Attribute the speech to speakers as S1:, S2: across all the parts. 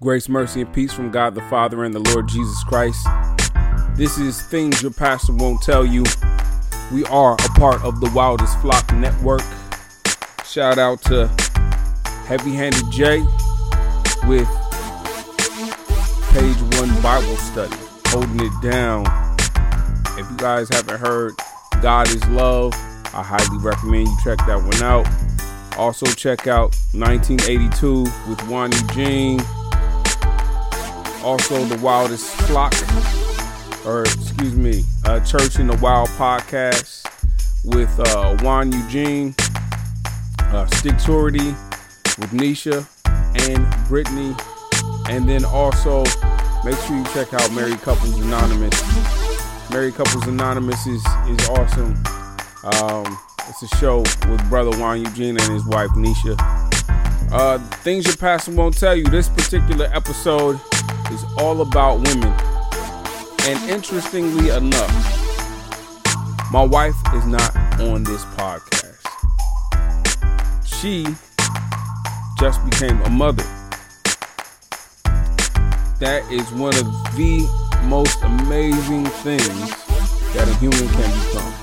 S1: Grace, mercy, and peace from God the Father and the Lord Jesus Christ. This is Things Your Pastor Won't Tell You. We are a part of the Wildest Flock Network. Shout out to Heavy Handed J with Page One Bible Study, holding it down. If you guys haven't heard God is Love, I highly recommend you check that one out. Also, check out 1982 with Juan Eugene. Also, the Wildest Flock, or excuse me, uh, Church in the Wild podcast with uh, Juan Eugene, uh, Sticktority with Nisha and Brittany. And then also, make sure you check out Married Couples Anonymous. Married Couples Anonymous is, is awesome. Um, it's a show with brother Juan Eugene and his wife Nisha. Uh, things your pastor won't tell you. This particular episode is all about women. And interestingly enough, my wife is not on this podcast. She just became a mother. That is one of the most amazing things that a human can become.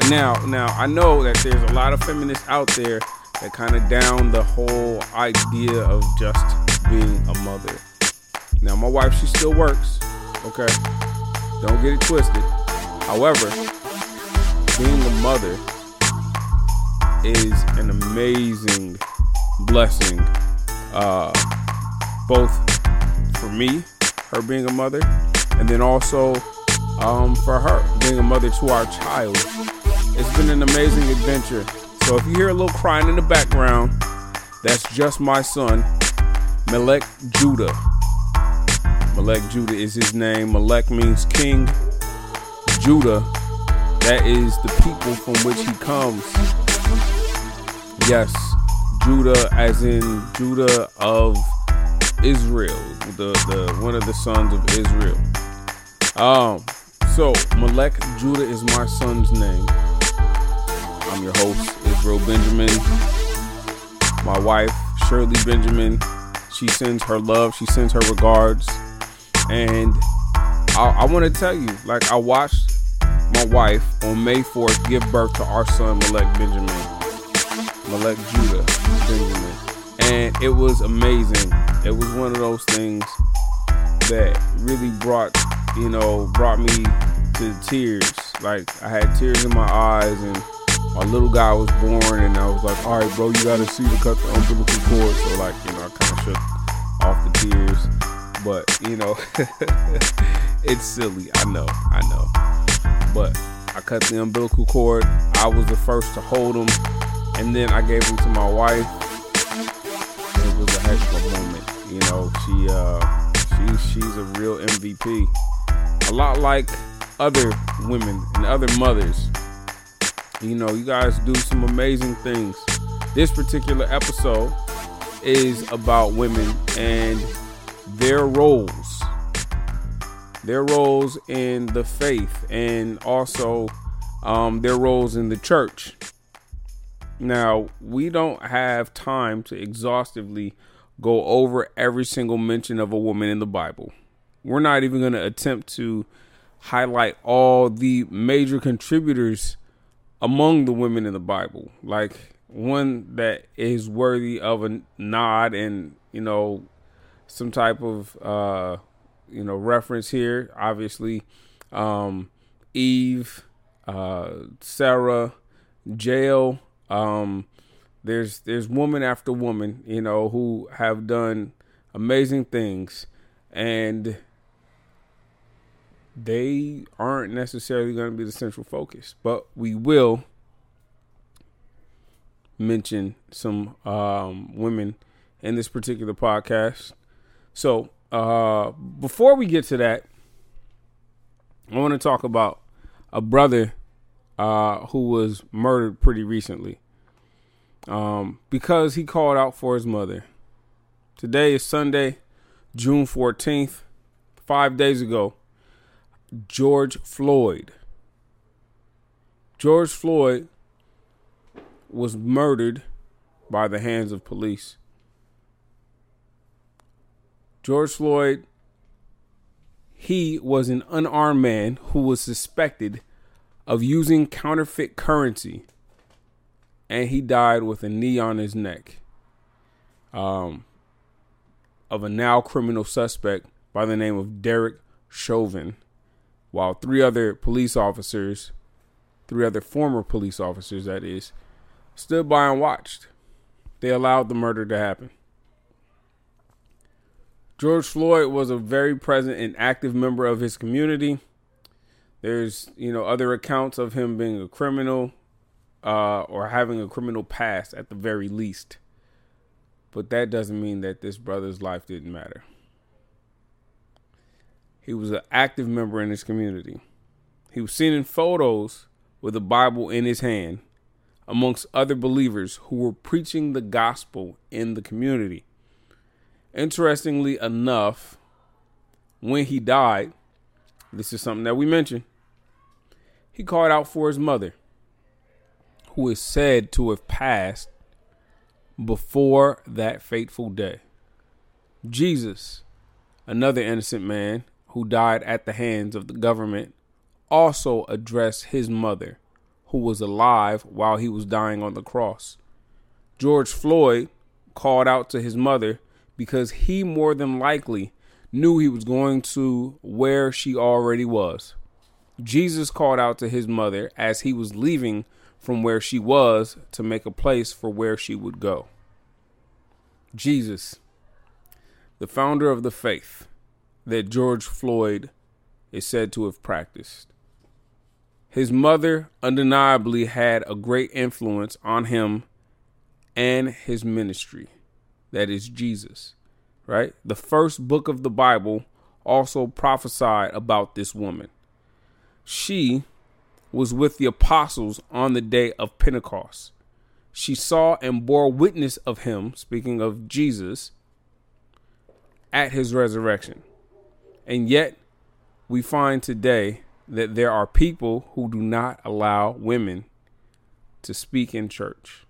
S1: And now, now I know that there's a lot of feminists out there that kind of down the whole idea of just being a mother. Now, my wife, she still works. Okay, don't get it twisted. However, being a mother is an amazing blessing, uh, both for me, her being a mother, and then also um, for her being a mother to our child. It's been an amazing adventure. So if you hear a little crying in the background, that's just my son, Melek Judah. Melek Judah is his name. Melek means king. Judah, that is the people from which he comes. Yes, Judah, as in Judah of Israel, the, the one of the sons of Israel. Um, so Melek Judah is my son's name. I'm your host, Israel Benjamin. My wife, Shirley Benjamin, she sends her love, she sends her regards. And I, I want to tell you, like, I watched my wife on May 4th give birth to our son, Melek Benjamin. Melek Judah Benjamin. And it was amazing. It was one of those things that really brought, you know, brought me to tears. Like, I had tears in my eyes and my little guy was born and I was like, all right, bro, you gotta see to cut the umbilical cord. So like, you know, I kind of shook off the tears, but you know, it's silly. I know, I know, but I cut the umbilical cord. I was the first to hold him, and then I gave him to my wife. It was a heck of a moment. You know, she uh, she she's a real MVP. A lot like other women and other mothers you know, you guys do some amazing things. This particular episode is about women and their roles. Their roles in the faith and also um, their roles in the church. Now, we don't have time to exhaustively go over every single mention of a woman in the Bible. We're not even going to attempt to highlight all the major contributors among the women in the Bible, like one that is worthy of a nod and you know some type of uh you know reference here. Obviously um eve uh sarah jael um there's there's woman after woman you know who have done amazing things. And they aren't necessarily going to be the central focus, but we will mention some um, women in this particular podcast. So, uh, before we get to that, I want to talk about a brother uh, who was murdered pretty recently um, because he called out for his mother. Today is Sunday, June 14th. Five days ago, George Floyd. George Floyd was murdered by the hands of police. George Floyd, he was an unarmed man who was suspected of using counterfeit currency, and he died with a knee on his neck. Um, of a now criminal suspect by the name of Derek Chauvin, while three other police officers, three other former police officers, that is, stood by and watched. They allowed the murder to happen. George Floyd was a very present and active member of his community. There's, you know, other accounts of him being a criminal uh, or having a criminal past at the very least. But that doesn't mean that this brother's life didn't matter. He was an active member in his community. He was seen in photos with a Bible in his hand amongst other believers who were preaching the gospel in the community. Interestingly enough, when he died, this is something that we mentioned, he called out for his mother, who is said to have passed before that fateful day. Jesus, another innocent man who died at the hands of the government, also addressed his mother, who was alive while he was dying on the cross. George Floyd called out to his mother because he more than likely knew he was going to where she already was. Jesus called out to his mother as he was leaving from where she was to make a place for where she would go. Jesus, the founder of the faith that George Floyd is said to have practiced. His mother undeniably had a great influence on him and his ministry, that is Jesus, right? The first book of the Bible also prophesied about this woman. She was with the apostles on the day of Pentecost. She saw and bore witness of him, speaking of Jesus, at his resurrection. And yet, we find today that there are people who do not allow women to speak in church.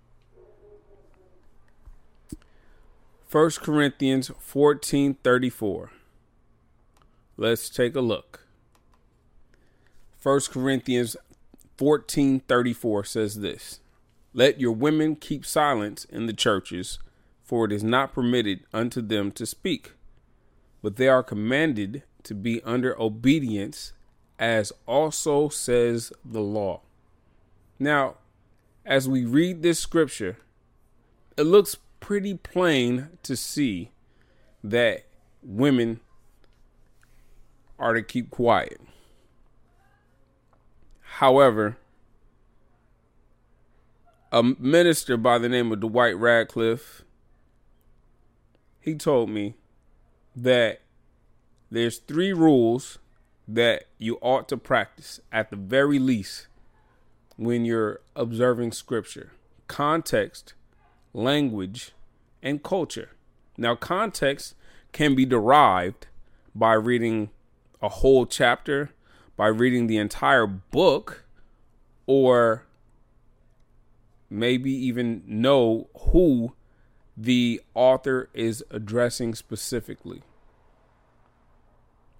S1: 1 Corinthians 14:34. Let's take a look. 1 Corinthians 14:34 says this: Let your women keep silence in the churches, for it is not permitted unto them to speak, but they are commanded to be under obedience, as also says the law. Now, as we read this scripture, it looks pretty plain to see that women are to keep quiet. However, a minister by the name of Dwight Radcliffe, he told me that there's three rules that you ought to practice at the very least when you're observing scripture context, language, and culture. Now, context can be derived by reading a whole chapter by reading the entire book or maybe even know who the author is addressing specifically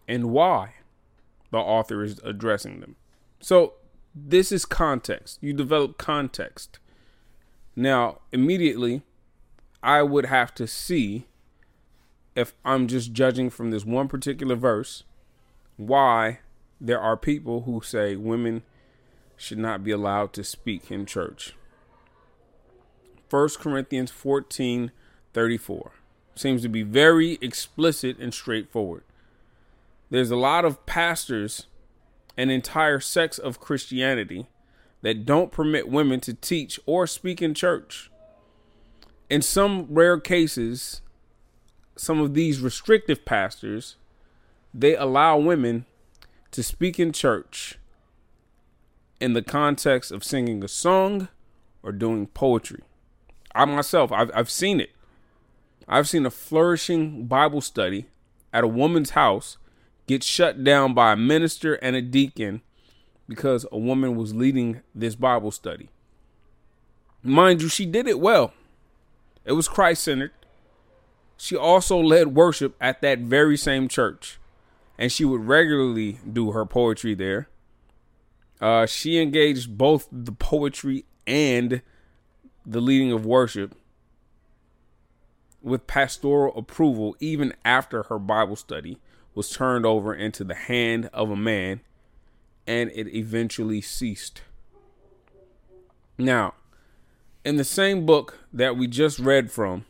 S1: and why the author is addressing them. So, this is context. You develop context. Now, immediately, I would have to see if I'm just judging from this one particular verse why there are people who say women should not be allowed to speak in church. 1 Corinthians 14 34 seems to be very explicit and straightforward. There's a lot of pastors and entire sects of Christianity that don't permit women to teach or speak in church. In some rare cases, some of these restrictive pastors, they allow women to speak in church in the context of singing a song or doing poetry. I myself, I've, I've seen it. I've seen a flourishing Bible study at a woman's house get shut down by a minister and a deacon because a woman was leading this Bible study. Mind you, she did it well. It was Christ centered. she also led worship at that very same church, and she would regularly do her poetry there. Uh, she engaged both the poetry and the leading of worship with pastoral approval, even after her Bible study was turned over into the hand of a man and it eventually ceased. Now, in the same book that we just read from,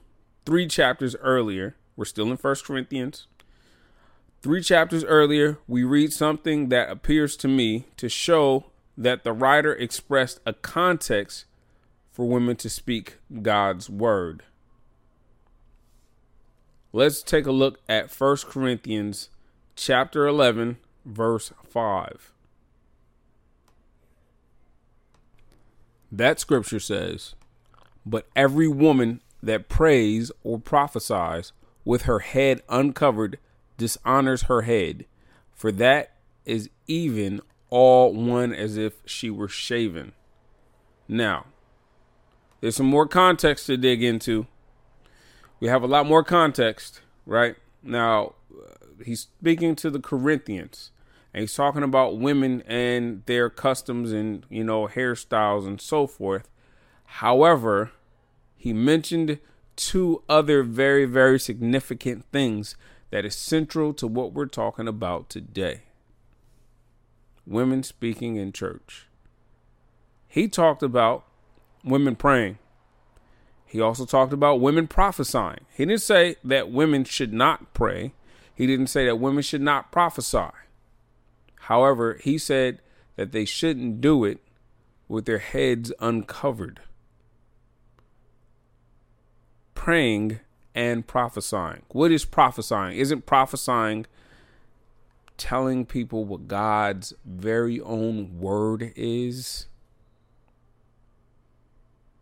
S1: three chapters earlier, we're still in First Corinthians. Three chapters earlier, we read something that appears to me to show that the writer expressed a context for women to speak God's word. Let's take a look at First Corinthians chapter 11 verse 5. That scripture says, But every woman that prays or prophesies with her head uncovered dishonors her head, for that is even all one as if she were shaven. Now, there's some more context to dig into. We have a lot more context, right? Now, uh, he's speaking to the Corinthians and he's talking about women and their customs and you know hairstyles and so forth. However, he mentioned two other very very significant things that is central to what we're talking about today. Women speaking in church. He talked about women praying. He also talked about women prophesying. He didn't say that women should not pray. He didn't say that women should not prophesy. However, he said that they shouldn't do it with their heads uncovered. Praying and prophesying. What is prophesying? Isn't prophesying telling people what God's very own word is?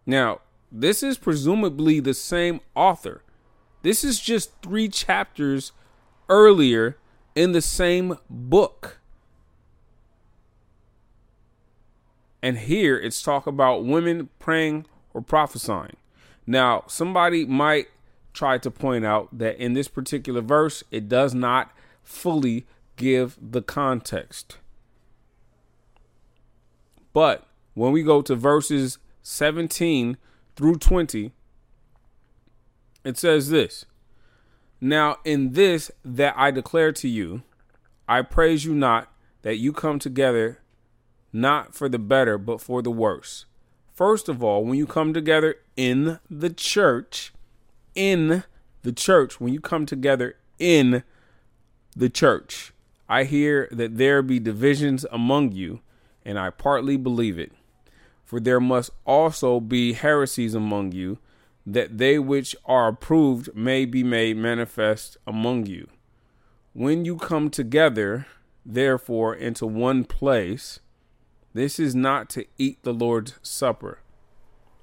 S1: Now, this is presumably the same author. This is just three chapters earlier in the same book. And here it's talk about women praying or prophesying. Now, somebody might try to point out that in this particular verse, it does not fully give the context. But when we go to verses 17 through 20, it says this Now, in this that I declare to you, I praise you not that you come together not for the better, but for the worse. First of all, when you come together in the church, in the church, when you come together in the church, I hear that there be divisions among you, and I partly believe it. For there must also be heresies among you, that they which are approved may be made manifest among you. When you come together, therefore, into one place, this is not to eat the Lord's Supper.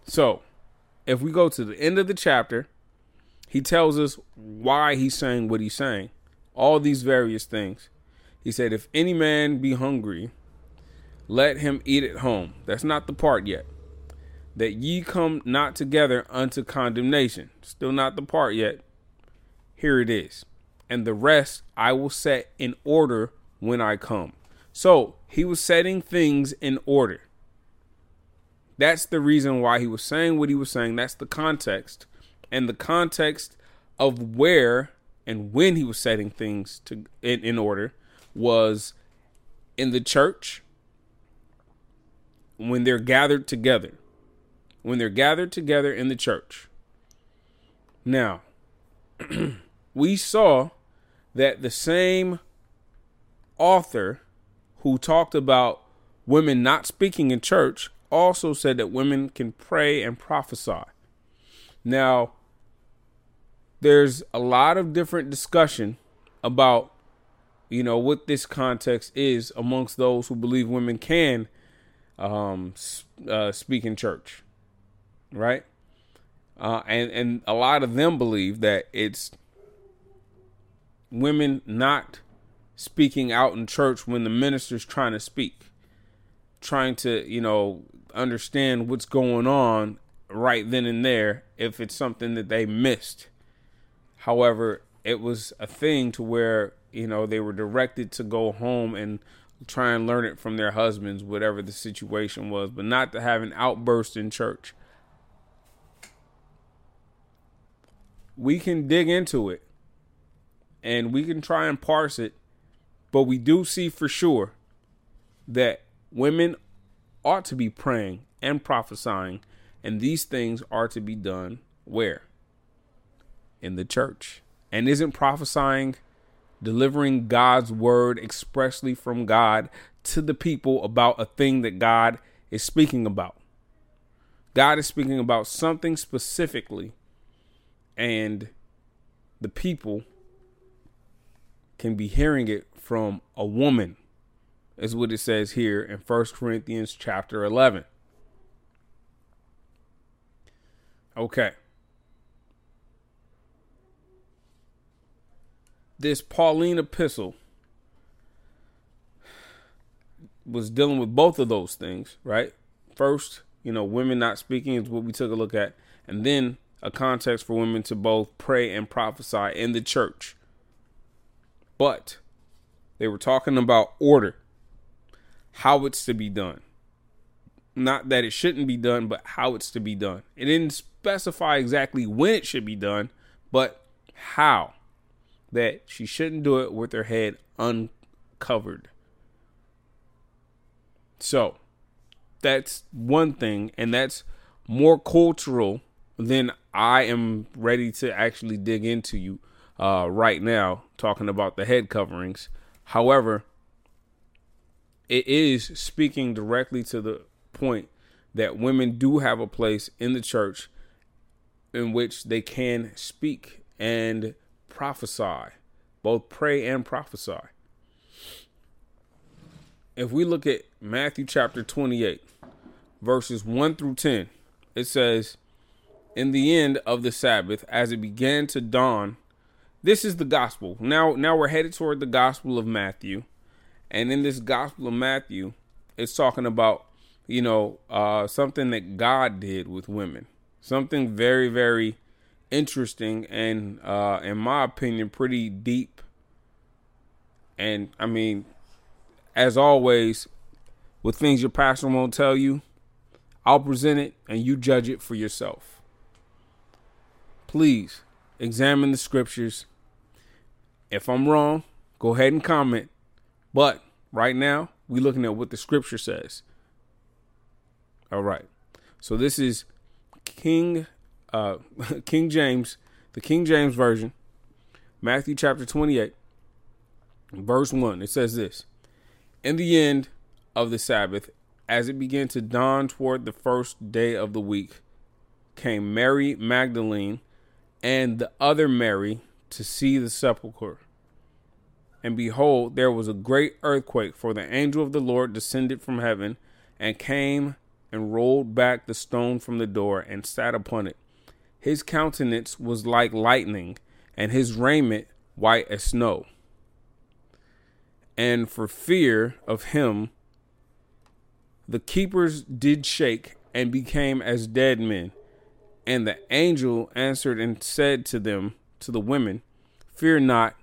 S1: So, if we go to the end of the chapter, he tells us why he's saying what he's saying. All these various things. He said, If any man be hungry, let him eat at home. That's not the part yet. That ye come not together unto condemnation. Still not the part yet. Here it is. And the rest I will set in order when I come. So he was setting things in order. That's the reason why he was saying what he was saying. That's the context. And the context of where and when he was setting things to in, in order was in the church when they're gathered together. When they're gathered together in the church. Now, we saw that the same author who talked about women not speaking in church, also said that women can pray and prophesy. Now, there's a lot of different discussion about, you know, what this context is amongst those who believe women can um, uh, speak in church, right? Uh, and and a lot of them believe that it's women not speaking out in church when the minister's trying to speak, trying to, you know, understand what's going on right then and there if it's something that they missed. However, it was a thing to where, you know, they were directed to go home and try and learn it from their husbands, whatever the situation was, but not to have an outburst in church. We can dig into it and we can try and parse it, but we do see for sure that women ought to be praying and prophesying, and these things are to be done where? In the church. And isn't prophesying delivering God's word expressly from God to the people about a thing that God is speaking about? God is speaking about something specifically, and the people can be hearing it from a woman is what it says here in First Corinthians chapter 11. Okay. This Pauline epistle was dealing with both of those things, right? First, you know, women not speaking is what we took a look at, and then a context for women to both pray and prophesy in the church. But they were talking about order how it's to be done. Not that it shouldn't be done, but how it's to be done. It didn't specify exactly when it should be done, but how. That she shouldn't do it with her head uncovered. So, that's one thing, and that's more cultural than I am ready to actually dig into you uh, right now, talking about the head coverings. However, it is speaking directly to the point that women do have a place in the church in which they can speak and prophesy, both pray and prophesy. If we look at Matthew chapter 28, verses 1 through 10, it says, In the end of the Sabbath, as it began to dawn, this is the gospel. Now, now we're headed toward the gospel of Matthew. And in this Gospel of Matthew, it's talking about, you know, uh, something that God did with women. Something very, very interesting and, uh, in my opinion, pretty deep. And I mean, as always, with things your pastor won't tell you, I'll present it and you judge it for yourself. Please examine the scriptures. If I'm wrong, go ahead and comment but right now, we're looking at what the scripture says. All right. So this is King uh King James, the King James version, Matthew chapter 28, verse 1. It says this. In the end of the Sabbath, as it began to dawn toward the first day of the week, came Mary Magdalene and the other Mary to see the sepulchre. And behold, there was a great earthquake, for the angel of the Lord descended from heaven and came and rolled back the stone from the door and sat upon it. His countenance was like lightning, and his raiment white as snow. And for fear of him, the keepers did shake and became as dead men. And the angel answered and said to them, to the women, Fear not.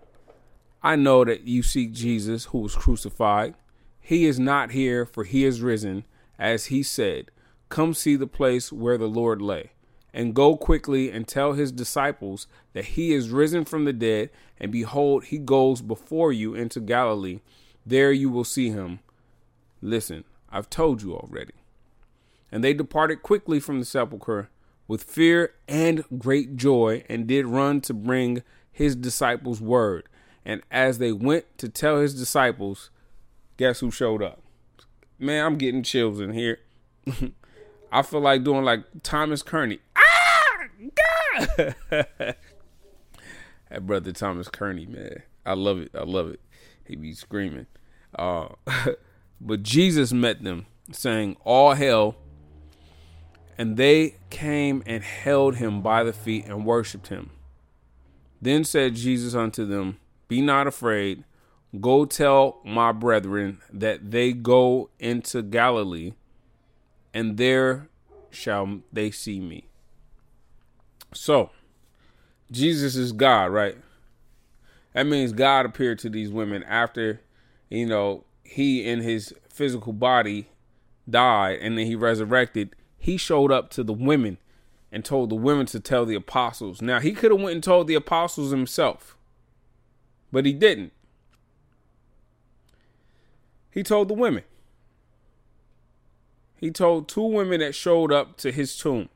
S1: I know that you seek Jesus who was crucified. He is not here, for he is risen, as he said. Come see the place where the Lord lay. And go quickly and tell his disciples that he is risen from the dead, and behold, he goes before you into Galilee. There you will see him. Listen, I've told you already. And they departed quickly from the sepulchre with fear and great joy, and did run to bring his disciples word. And as they went to tell his disciples, guess who showed up? Man, I'm getting chills in here. I feel like doing like Thomas Kearney. Ah, God! that brother Thomas Kearney, man, I love it. I love it. He be screaming. Uh, but Jesus met them, saying, "All hail!" And they came and held him by the feet and worshipped him. Then said Jesus unto them, be not afraid. Go tell my brethren that they go into Galilee, and there shall they see me. So, Jesus is God, right? That means God appeared to these women after, you know, he in his physical body died and then he resurrected. He showed up to the women and told the women to tell the apostles. Now, he could have went and told the apostles himself, but he didn't. He told the women. He told two women that showed up to his tomb.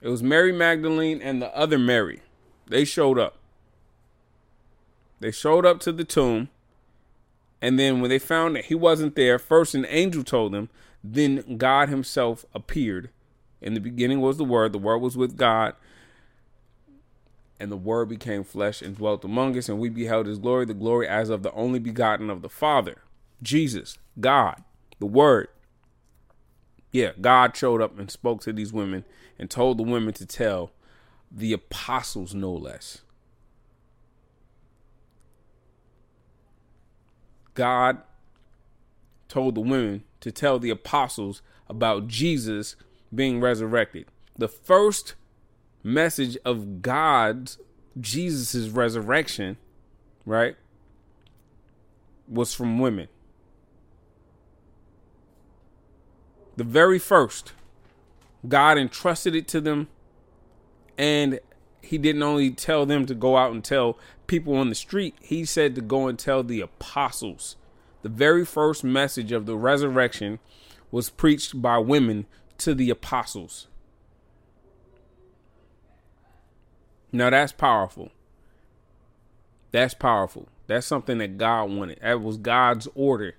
S1: It was Mary Magdalene and the other Mary. They showed up. They showed up to the tomb. And then when they found that he wasn't there, first an angel told them, then God himself appeared. In the beginning was the Word, the Word was with God, and the Word became flesh and dwelt among us, and we beheld his glory, the glory as of the only begotten of the Father, Jesus, God, the Word. Yeah, God showed up and spoke to these women and told the women to tell the apostles, no less. God told the women to tell the apostles about Jesus being resurrected. The first message of God's Jesus' resurrection, right, was from women. The very first, God entrusted it to them, and He didn't only tell them to go out and tell people on the street, He said to go and tell the apostles. The very first message of the resurrection was preached by women to the apostles. Now that's powerful. That's powerful. That's something that God wanted. That was God's order.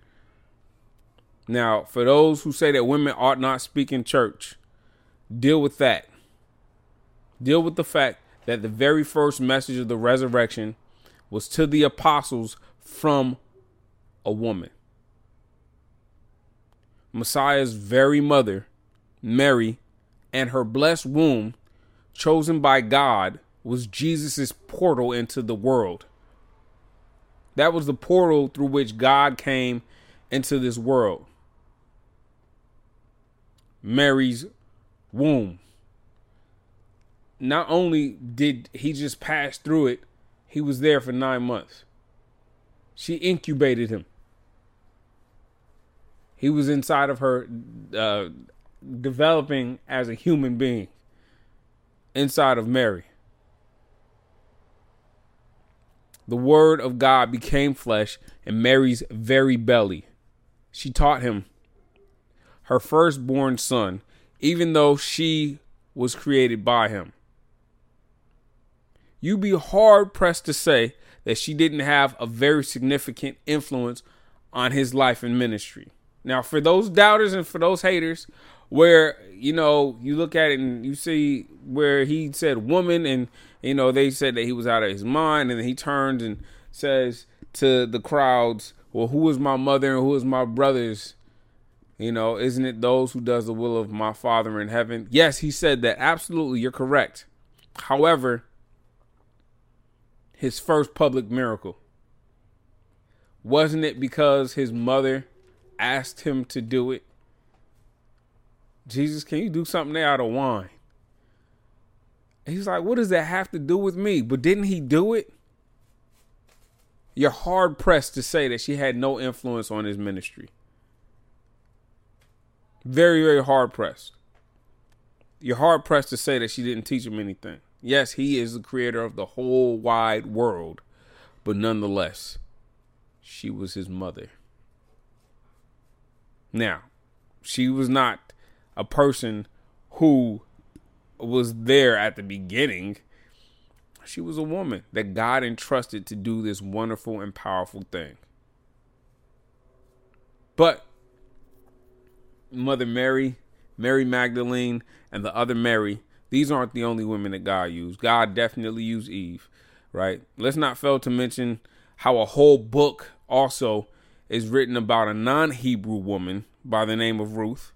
S1: Now, for those who say that women ought not speak in church, deal with that. Deal with the fact that the very first message of the resurrection was to the apostles from a woman. Messiah's very mother, Mary, and her blessed womb, chosen by God, was Jesus' portal into the world. That was the portal through which God came into this world. Mary's womb. Not only did he just pass through it, he was there for nine months. She incubated him. He was inside of her, uh, developing as a human being inside of Mary. The word of God became flesh in Mary's very belly. She taught him her firstborn son, even though she was created by him. You'd be hard pressed to say that she didn't have a very significant influence on his life and ministry. Now, for those doubters and for those haters, where you know you look at it and you see where he said woman, and you know they said that he was out of his mind, and then he turns and says to the crowds, "Well, who is my mother and who is my brothers?" You know, isn't it those who does the will of my Father in heaven? Yes, he said that. Absolutely, you're correct. However, his first public miracle wasn't it because his mother asked him to do it? Jesus, can you do something out of wine? he's like, what does that have to do with me? But didn't he do it? You're hard pressed to say that she had no influence on his ministry. Very, very hard pressed. You're hard pressed to say that she didn't teach him anything. Yes, he is the creator of the whole wide world, but nonetheless, she was his mother. Now, she was not a person who was there at the beginning. She was a woman that God entrusted to do this wonderful and powerful thing. But Mother Mary, Mary Magdalene, and the other Mary, these aren't the only women that God used. God definitely used Eve, right? Let's not fail to mention how a whole book also is written about a non Hebrew woman by the name of Ruth.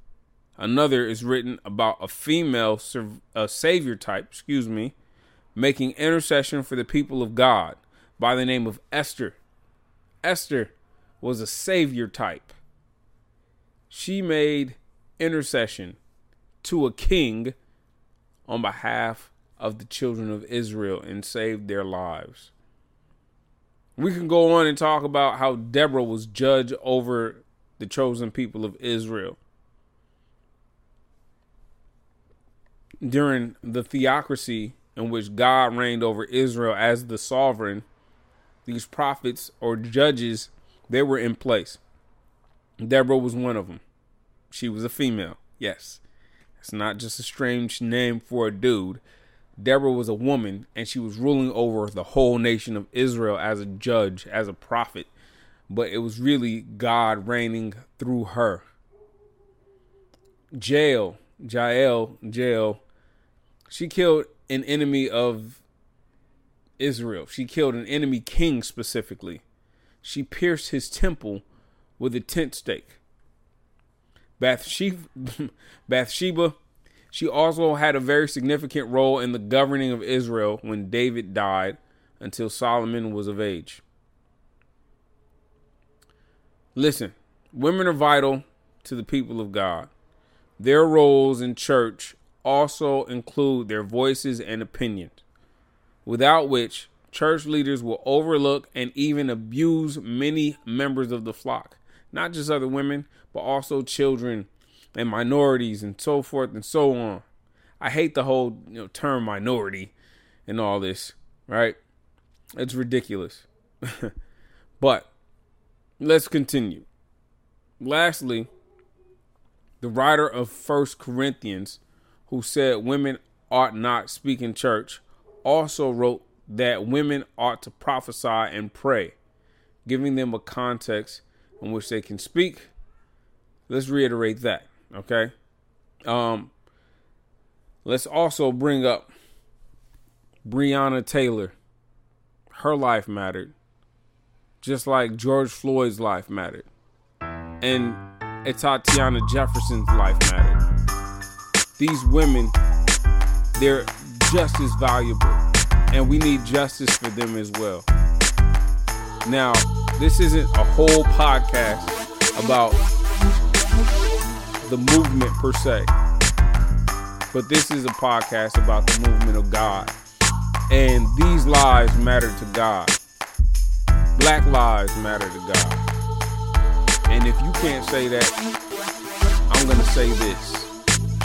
S1: Another is written about a female a savior type, excuse me, making intercession for the people of God by the name of Esther. Esther was a savior type she made intercession to a king on behalf of the children of Israel and saved their lives. We can go on and talk about how Deborah was judge over the chosen people of Israel. During the theocracy in which God reigned over Israel as the sovereign, these prophets or judges, they were in place. Deborah was one of them. She was a female, yes. It's not just a strange name for a dude. Deborah was a woman and she was ruling over the whole nation of Israel as a judge, as a prophet. But it was really God reigning through her. Jael, Jael, Jael, she killed an enemy of Israel. She killed an enemy king specifically. She pierced his temple with a tent stake. Bathsheba, Bathsheba she also had a very significant role in the governing of Israel when David died until Solomon was of age. Listen, women are vital to the people of God. Their roles in church also include their voices and opinions, without which church leaders will overlook and even abuse many members of the flock, not just other women, but also children and minorities and so forth and so on. I hate the whole you know term minority and all this, right? It's ridiculous. but let's continue. Lastly, the writer of First Corinthians, who said women ought not speak in church, also wrote that women ought to prophesy and pray, giving them a context in which they can speak. Let's reiterate that. Okay. Um, let's also bring up Breonna Taylor. Her life mattered, just like George Floyd's life mattered, and Atatiana Jefferson's life mattered. These women, they're just as valuable, and we need justice for them as well. Now, this isn't a whole podcast about the movement per se. But this is a podcast about the movement of God. And these lives matter to God. Black lives matter to God. And if you can't say that, I'm going to say this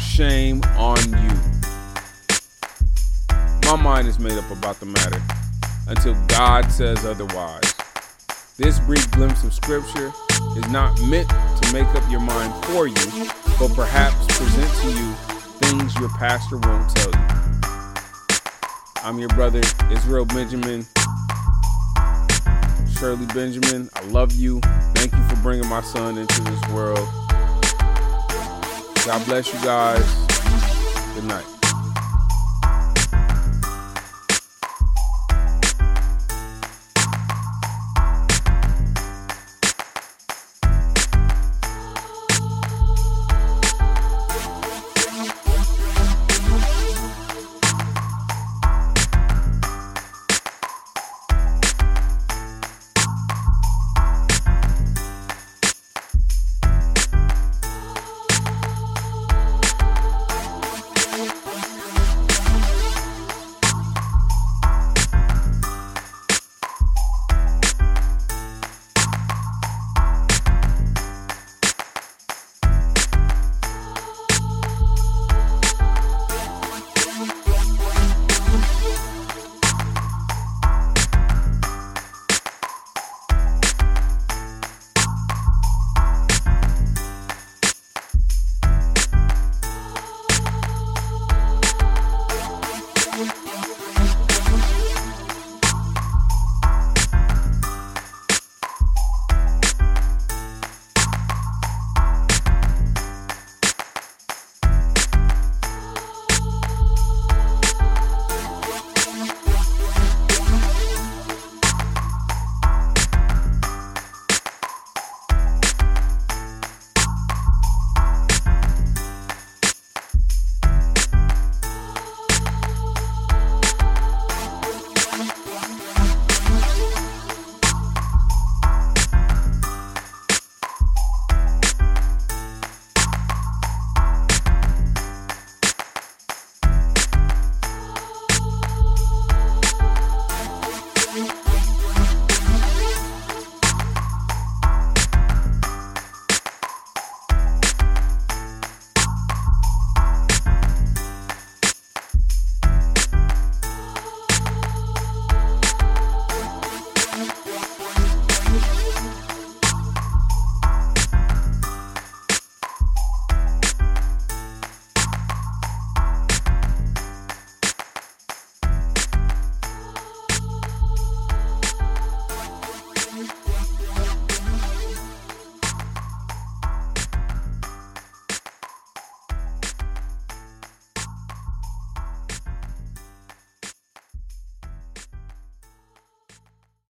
S1: shame on you. My mind is made up about the matter until God says otherwise. This brief glimpse of scripture is not meant to make up your mind for you, but perhaps present to you things your pastor won't tell you. I'm your brother, Israel Benjamin. Shirley Benjamin, I love you. Thank you for bringing my son into this world. God bless you guys. Good night.